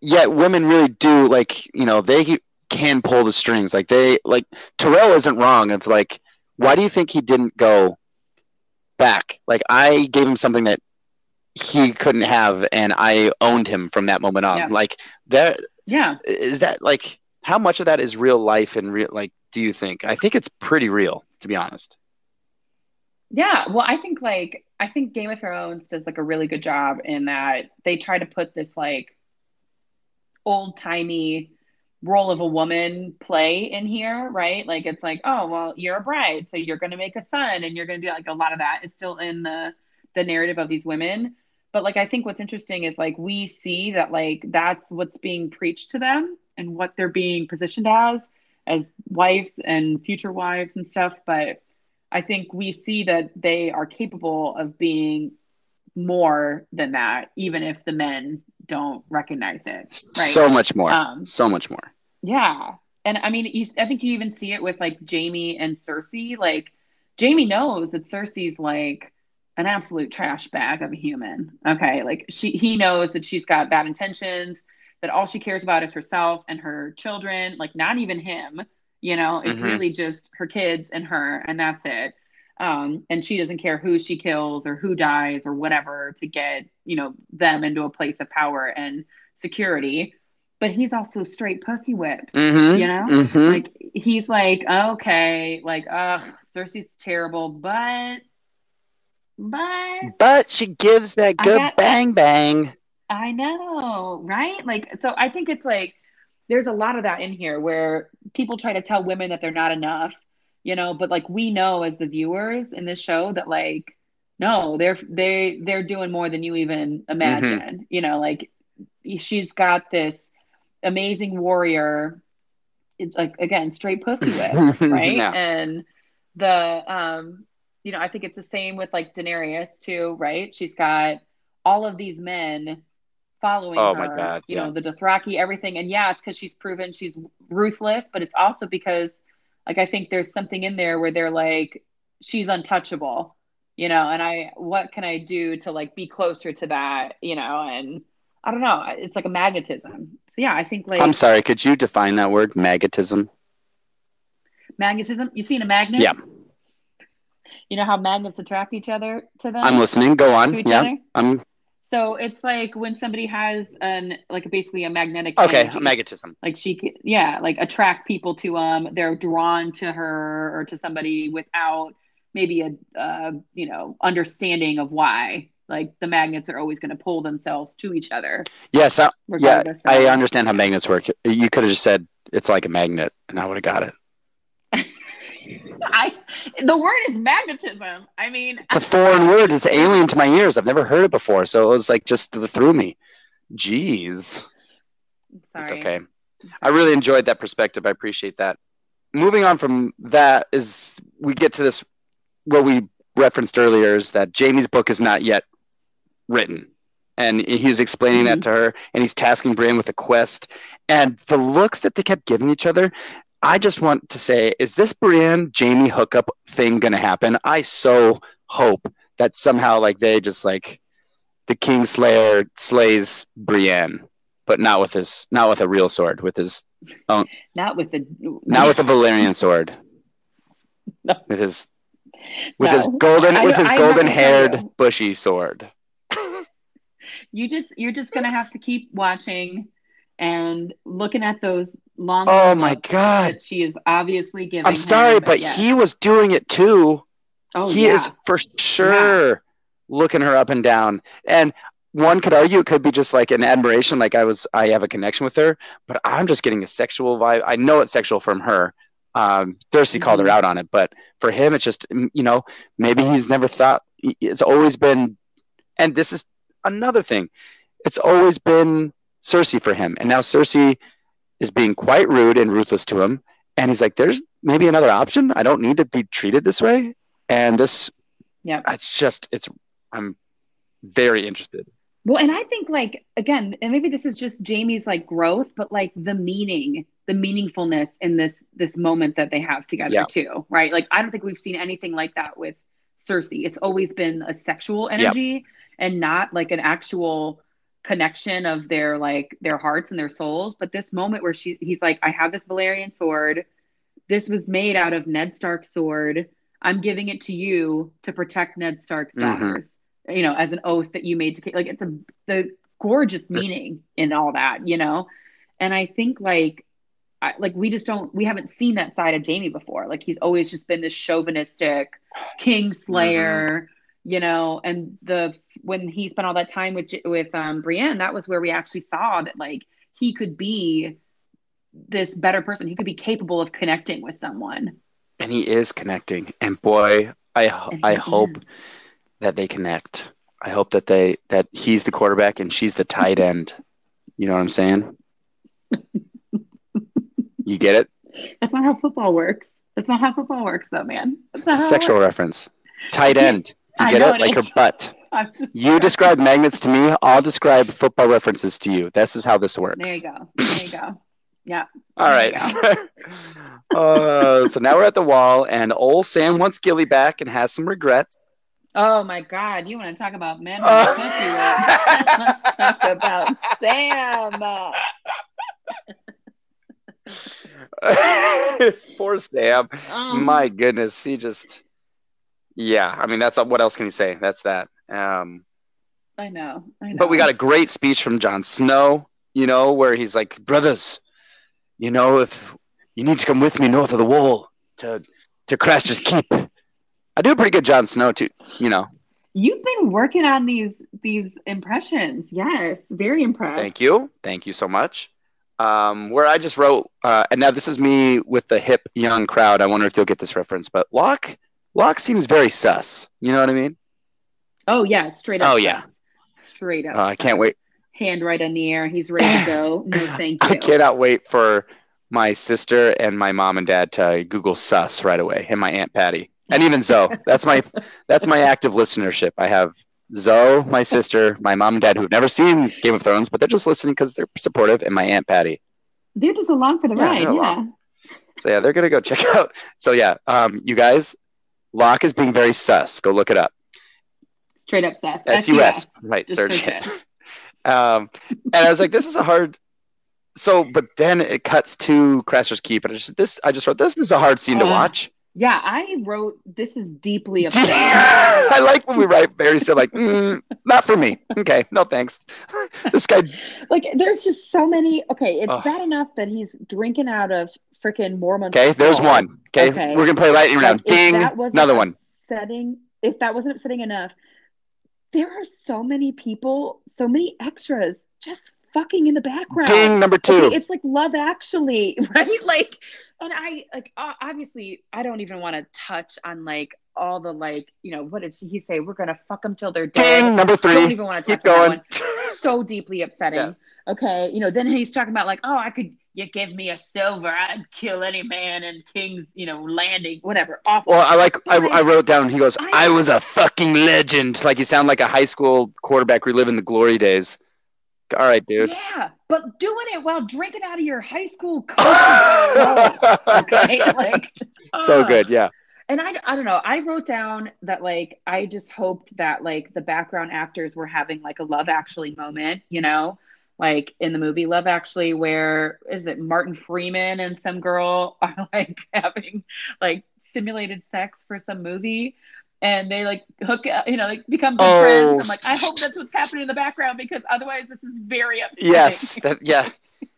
yet women really do like you know they can pull the strings like they like terrell isn't wrong it's like why do you think he didn't go back? Like i gave him something that he couldn't have and i owned him from that moment on. Yeah. like there Yeah. is that like how much of that is real life and real like do you think? I think it's pretty real to be honest. Yeah, well, I think like I think Game of Thrones does like a really good job in that they try to put this like old timey role of a woman play in here, right? Like it's like, oh well, you're a bride, so you're gonna make a son, and you're gonna do like a lot of that is still in the the narrative of these women. But like I think what's interesting is like we see that like that's what's being preached to them and what they're being positioned as as wives and future wives and stuff, but I think we see that they are capable of being more than that, even if the men don't recognize it. Right. so much more Um, so much more yeah. And I mean, you, I think you even see it with like Jaime and Cersei. Like, Jaime knows that Cersei's like an absolute trash bag of a human. Okay. Like, she, he knows that she's got bad intentions, that all she cares about is herself and her children, like, not even him. You know, it's Mhm. really just her kids and her, and that's it. Um, and she doesn't care who she kills or who dies or whatever to get, you know, them into a place of power and security. But he's also straight pussy whip mm-hmm. you know? Mm-hmm. like he's like okay like ugh cersei's terrible but but but she gives that good got- bang bang. I know right? Like so i think it's like there's a lot of that in here where people try to tell women that they're not enough you know? But like we know as the viewers in this show that like no they're they they're doing more than you even imagine you know? Like she's got this amazing warrior it's like again straight pussy with right? Yeah. And the um, you know, I think it's the same with like Daenerys too, right? She's got all of these men following Oh, her. my God, You yeah. know, the Dothraki, everything, and yeah, it's because she's proven she's ruthless, but it's also because, like, I think there's something in there where they're like, she's untouchable, you know, and I, what can I do to like be closer to that, you know, and I don't know, it's like a magnetism. So yeah, I think like I'm sorry, could you define that word, magnetism? magnetism. You seen a magnet? Yeah. You know how magnets attract each other to them? I'm listening. Go on. Yeah. other? I'm So it's like when somebody has an like basically a magnetic okay. energy. Magnetism. like she c- yeah like attract people to um they're drawn to her or to somebody without maybe a uh, you know understanding of why like the magnets are always going to pull themselves to each other Yes. I, yeah. I understand how magnets work. You could have just said it's like a magnet, and I would have got it. I the word is magnetism i mean It's a foreign word. It's alien to my ears. I've never heard it before, so it was like just through me. Jeez. sorry It's okay. I really enjoyed that perspective. I appreciate that. Moving on from that is we get to this what we referenced earlier is that Jaime's book is not yet written. And he was explaining that mm-hmm. to her and he's tasking Brienne with a quest. And the looks that they kept giving each other, I just want to say, is this Brienne Jaime hookup thing gonna happen? I so hope that somehow like they just like the Kingslayer slays Brienne but not with his not with a real sword with his not with the not with a Valyrian sword No. with his with No. his golden I- with his golden haired bushy sword you just you're just gonna have to keep watching and looking at those long. Oh my God. That she is obviously giving. I'm sorry, him, but yes. he was doing it too. Oh he yeah. is for sure looking her up and down. And one could argue it could be just like an admiration, like I was, I have a connection with her, but I'm just getting a sexual vibe. I know it's sexual from her. Um, Thirsty called her Mhm. out on it, but for him, it's just, you know, maybe he's never thought, it's always been, and this is another thing, it's always been Cersei for him. And now Cersei is being quite rude and ruthless to him. And he's like, there's maybe another option. I don't need to be treated this way. And this yeah, it's just it's i'm very interested Well, and I think like again, and maybe this is just Jaime's like growth, but like the meaning, the meaningfulness in this this moment that they have together Yeah. too, right? Like I don't think we've seen anything like that with Cersei. It's always been a sexual energy and not like an actual connection of their like their hearts and their souls. But this moment where she he's like, I have this Valyrian sword. This was made out of Ned Stark's sword. I'm giving it to you to protect Ned Stark's Mhm. daughters. You know, as an oath that you made to like it's a the gorgeous meaning in all that, you know. And I think like I, like we just don't we haven't seen that side of Jaime before. Like he's always just been this chauvinistic king slayer, you know. And the when he spent all that time with with um, Brienne, that was where we actually saw that like he could be this better person. He could be capable of connecting with someone. and he is connecting and boy i And i he hope is. that they connect i hope that they that he's the quarterback and she's the tight end you know what i'm saying you get it that's not how football works. That's not how football works, though, man. That's it's a sexual reference tight end you I get it like her butt just- you describe magnets to me i'll describe football references to you this is how this works There you go. There you go. Yeah. All right. Uh, so now we're at the wall, and old Sam wants Gilly back and has some regrets. Oh my God! You want to talk about men? Pussy. Let's talk about Sam. Poor Sam. Um, My goodness, he just. Yeah, I mean that's what else can you say? That's that. Um, I know. I know. but we got a great speech from Jon Snow. You know, where he's like, "Brothers, you know, if you need to come with me north of the wall to to Craster's Keep." I do a pretty good Jon Snow too. You know, You've been working on these these impressions. Yes, very impressed. Thank you. Thank you so much. Um, where I just wrote, uh, and now this is me with the hip young crowd. I wonder if you'll get this reference, but Locke, Locke seems very sus. You know what I mean? Oh yeah, straight up. Oh, yeah. Straight up. Uh, I can't wait. Hand right in the air. He's ready to go. No, thank you. I cannot wait for my sister and my mom and dad to Google sus right away, and my aunt Patty, and even Zoe. That's my that's my active listenership. I have Zoe, my sister, my mom and dad who've never seen Game of Thrones, but they're just listening because they're supportive, and my aunt Patty. They're just along for the Yeah, ride. Yeah. So yeah, they're gonna go check out. So yeah, um, you guys, Locke is being very sus. Go look it up. Straight up sus. S U S. Right, Just search it. Um, and I was like, this is a hard. So, but then it cuts to Craster's Keep, and I just this I just wrote this is a hard scene to Uh, watch. Yeah, I wrote this is deeply upsetting. I like when we write very so like, mm, not for me. Okay, no thanks. this guy, like there's just so many okay, it's Ugh. bad enough that he's drinking out of freaking Mormont. okay, there's one. Okay, Okay. we're gonna play lightning round. Like, Ding, another one. Setting. If that wasn't upsetting enough, there are so many people, so many extras just fucking in the background. Ding, number two. Okay, it's like Love Actually, right? Like, and I like obviously I don't even want to touch on like all the like you know what did he say? We're gonna fuck them till they're dead. Ding, number three. I Don't even want to Keep touch on that going. one. So deeply upsetting. Yeah. Okay, you know, then he's talking about like, oh, I could you give me a silver, I'd kill any man in King's, you know, landing, whatever. Awful. Well, I like. I, I wrote down. He goes, I- "I was a fucking legend." Like you sound like a high school quarterback reliving the glory days. All right, dude. yeah, but doing it while drinking out of your high school coach. okay, like so good, yeah. and I, I don't know i wrote down that like i just hoped that like the background actors were having like a love actually moment you know like in the movie love actually where is it martin freeman and some girl are like having like simulated sex for some movie and they like hook, uh, you know, like become Oh. friends. I'm like, I hope that's what's happening in the background because otherwise this is very upsetting. Yes, that, yeah.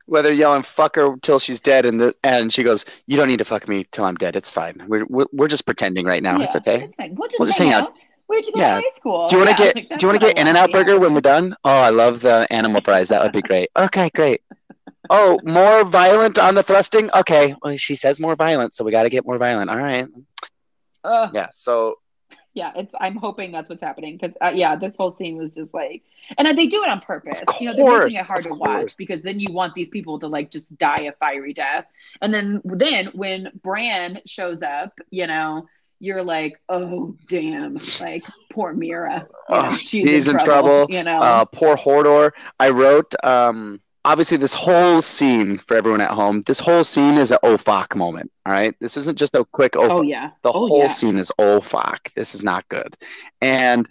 Whether yelling "fuck her" till she's dead, and the and she goes, "You don't need to fuck me till I'm dead. It's fine. We're we're, we're just pretending right now. Yeah, It's okay." It's. We'll just, We'll just hang hang out. Where'd you go Yeah. to high school? Do you want to Yeah, get like, Do you want to get In and Out Burger when we're done? Oh, I love the animal fries. That would be great. Okay, great. Oh, more violent on the thrusting. Okay, well, she says more violent, so we got to get more violent. All right. Ugh. Yeah. So yeah it's i'm hoping that's what's happening because uh, yeah this whole scene was just like and uh, they do it on purpose Of you know they're making it hard to watch because then you want these people to like just die a fiery death and then then when bran shows up you know you're like oh damn like poor Meera You know, Oh, she's he's in trouble. you know uh, poor Hodor. I wrote, um, obviously, this whole scene for everyone at home. This whole scene is an oh fuck moment. All right, this isn't just a quick oh. oh yeah The oh whole yeah scene is oh fuck. This is not good. And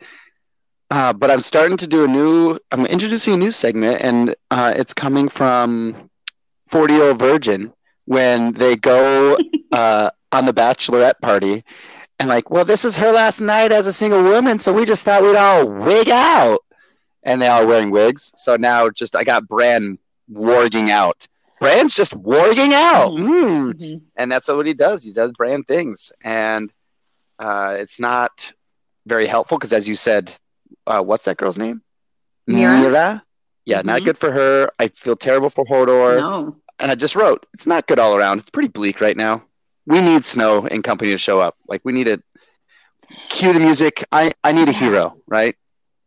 uh, but I'm starting to do a new. I'm introducing a new segment, and uh, it's coming from Forty Year Old Virgin when they go uh, on the bachelorette party. And like, well, this is her last night as a single woman, so we just thought we'd all wig out, and they all wearing wigs. So now, just I got Bran warging out. Bran's just warging out. Mm Mhm. and that's what he does. He does brand things, and uh, it's not very helpful because, as you said, uh, what's that girl's name? Meera? Yeah, not Mhm. good for her. I feel terrible for Hodor, no and I just wrote, it's not good all around. It's pretty bleak right now. We need Snow and company to show up. Like we need to cue the music. I I need a hero, right?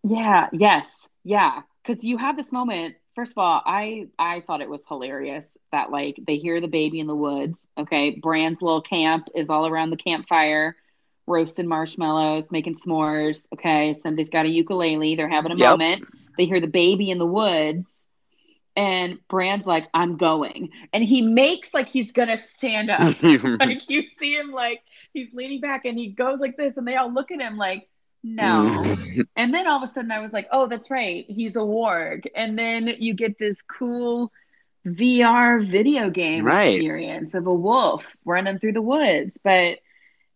Yeah, yes. Yeah, cuz you have this moment. First of all, I I thought it was hilarious that like they hear the baby in the woods, okay? Bran's little camp is all around the campfire, roasting marshmallows, making s'mores, okay? Somebody's got a ukulele, they're having a Yep. moment. They hear the baby in the woods and Bran's like, "I'm going." And he makes like he's to stand up. like you see him like he's leaning back and he goes like this and they all look at him like no and then all of a sudden i was like oh that's right he's a warg and then you get this cool vr video game Right. experience of a wolf running through the woods but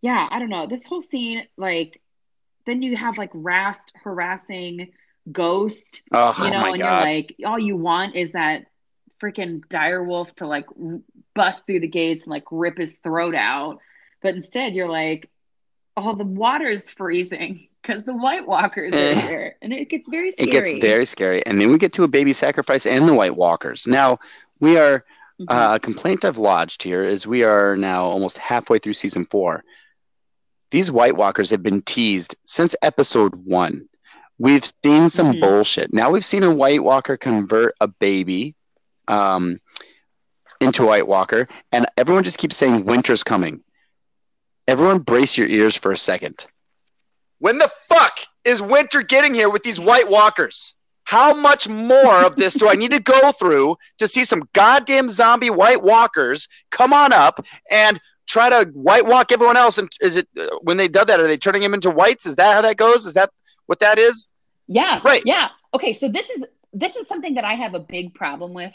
yeah i don't know this whole scene like then you have like rast harassing ghost oh, you know, my and god! you're like, all you want is that freaking direwolf to like bust through the gates and like rip his throat out. But instead, you're like, oh, the water's freezing because the White Walkers Eh. are here, and it gets very scary. it gets very scary, and then we get to a baby sacrifice and the White Walkers. Now we are Mhm. Uh, a complaint I've lodged here is we are now almost halfway through season four. These White Walkers have been teased since episode one. We've seen some Mhm. bullshit. Now we've seen a White Walker convert a baby um, into a White Walker, and everyone just keeps saying winter's coming. Everyone brace your ears for a second. When the fuck is winter getting here with these White Walkers? How much more of this do I need to go through to see some goddamn zombie White Walkers come on up and try to White Walk everyone else? And is it uh, when they do that? Are they turning him into whites? Is that how that goes? Is that what that is? Yeah. Right. Yeah. Okay. So this is this is something that I have a big problem with.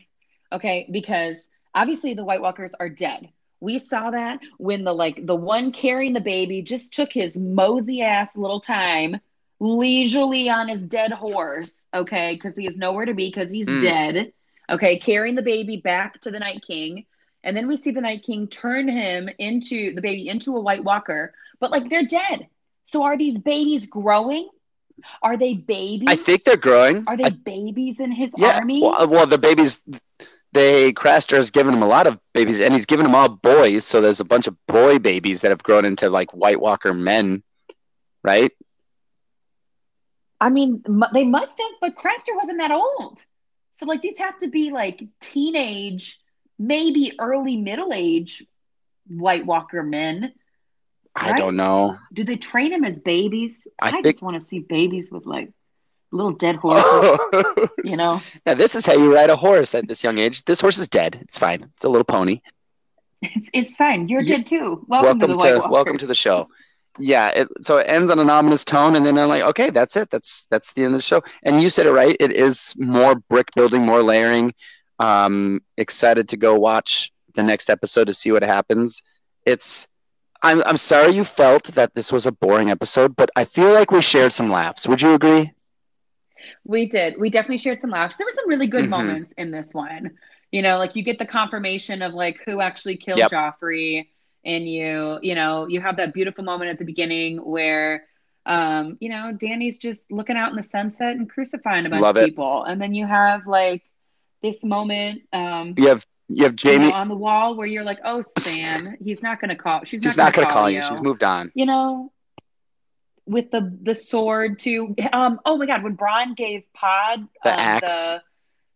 Okay, because obviously the White Walkers are dead. We saw that when the like the one carrying the baby just took his mosey ass little time leisurely on his dead horse, okay, because he has nowhere to be because he's Mm. dead. Okay, carrying the baby back to the Night King. And then we see the Night King turn him into the baby into a White Walker, but like they're dead. So are these babies growing? Are they babies? I think they're growing. Are they I- babies in his yeah. army? Well, uh, well, the babies. They Craster has given him a lot of babies, and he's given them all boys. So there's a bunch of boy babies that have grown into like White Walker men, right? I mean, they must have, but Craster wasn't that old. So, like, these have to be like teenage, maybe early middle age White Walker men. I don't know. Do they train him as babies? I I, think- just want to see babies with like little dead horses, you know? Now this is how you ride a horse at this young age. This horse is dead. It's fine. It's a little pony. It's, it's fine. You're You- dead too. Welcome, to the White welcome to the show. Yeah, it, so it ends on an ominous tone, and then I'm like, okay, that's it. That's that's the end of the show. And you said it right. It is more brick building, more layering. Um, excited to go watch the next episode to see what happens. It's I'm I'm sorry you felt that this was a boring episode, but I feel like we shared some laughs. Would you agree? We did. We definitely shared some laughs. There were some really good Mhm. moments in this one. You know, like you get the confirmation of like who actually killed Yep. Joffrey, and you, you know, you have that beautiful moment at the beginning where, um, you know, Dany's just looking out in the sunset and crucifying a bunch Love of it. people, and then you have like this moment, um, You have you have you Jaime. know, on the wall where you're like, oh, Sam, he's not gonna call. She's, She's not not gonna, call, call you. She's moved on. you know with the the sword too um oh my god when Bronn gave pod The um, axe.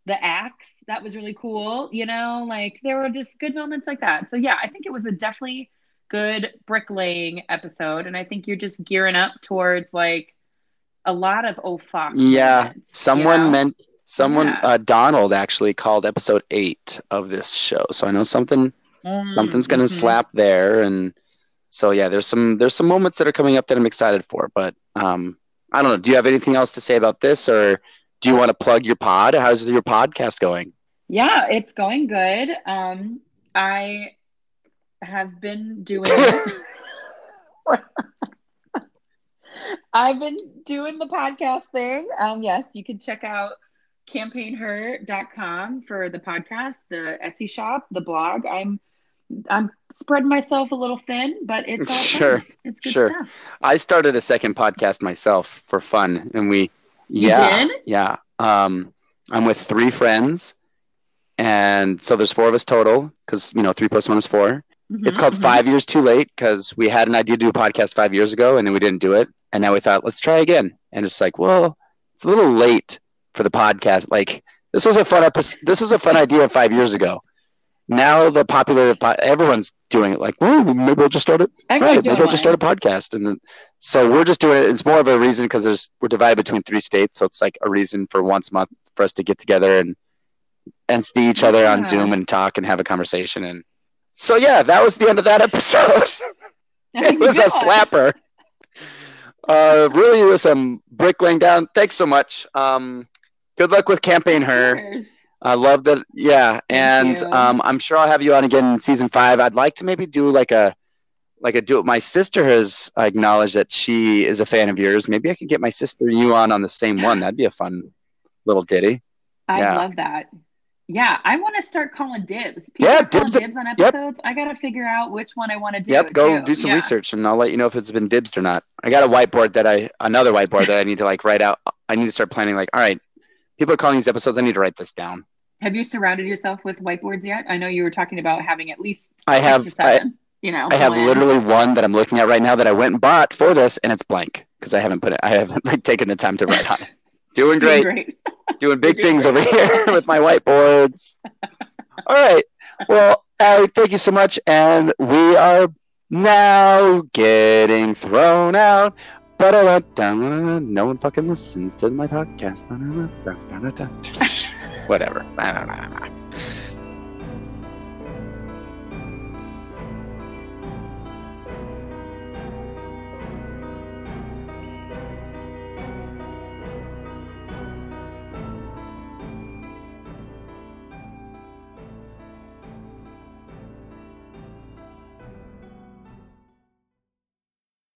the, the axe that was really cool you know like there were just good moments like that so yeah i think it was a definitely good bricklaying episode and i think you're just gearing up towards like a lot of oh fuck Yeah, moments, you someone know? meant someone. Yeah. Uh, Donald actually called episode eight of this show, so I know something Mm, something's going to mhm. slap there, and so yeah, there's some there's some moments that are coming up that I'm excited for. But um, I don't know. Do you have anything else to say about this, or do you want to plug your pod? How's your podcast going? Yeah, it's going good. Um, I have been doing. I've been doing the podcast thing. Um, yes, you can check out campaignher.com for the podcast, the Etsy shop, the blog. I'm I'm spreading myself a little thin, but it's all Sure. It's good sure. stuff. I started a second podcast myself for fun, and we yeah yeah um, I'm with three friends, and so there's four of us total because you know three plus one is 4 It's Mhm, called mhm. Five Years Too Late because we had an idea to do a podcast five years ago and then we didn't do it. And now we thought, let's try again. And it's like, well, it's a little late for the podcast. Like this was a fun episode. This was a fun idea five years ago. Now the popular, po- everyone's doing it. Like, well, maybe we'll just start it. Right, maybe we'll just start a podcast. And then, so we're just doing it. It's more of a reason because there's we're divided between three states, so it's like a reason for once a month for us to get together and and see each other on Zoom and talk and have a conversation. And so yeah, that was the end of that episode. it was a slapper. Uh, really was some brick laying down. Thanks so much. Um, good luck with campaign her. Cheers. I love that. Yeah, and um, I'm sure I'll have you on again in season five. I'd like to maybe do like a like a do it. My sister has acknowledged that she is a fan of yours. Maybe I could get my sister and you on on the same one. That'd be a fun little ditty. I Yeah. love that. Yeah, I want to start calling dibs. People Yeah, dibs- dibs on yep. episodes. I got to figure out which one I want to do. yep, go too. do some Yeah. research, and I'll let you know if it's been dibs or not. I got a whiteboard that I another whiteboard that I need to like write out. I need to start planning. Like, all right, people are calling these episodes. I need to write this down. Have you surrounded yourself with whiteboards yet? I know you were talking about having at least. I have or I, you know, I have literally one that I'm looking at right now that I went and bought for this, and it's blank because I haven't put it. I haven't like taken the time to write on it. Doing Doing great, doing big things over here with my whiteboards. All right. Well, Ally, thank you so much, and we are now getting thrown out. No one fucking listens to my podcast. Whatever.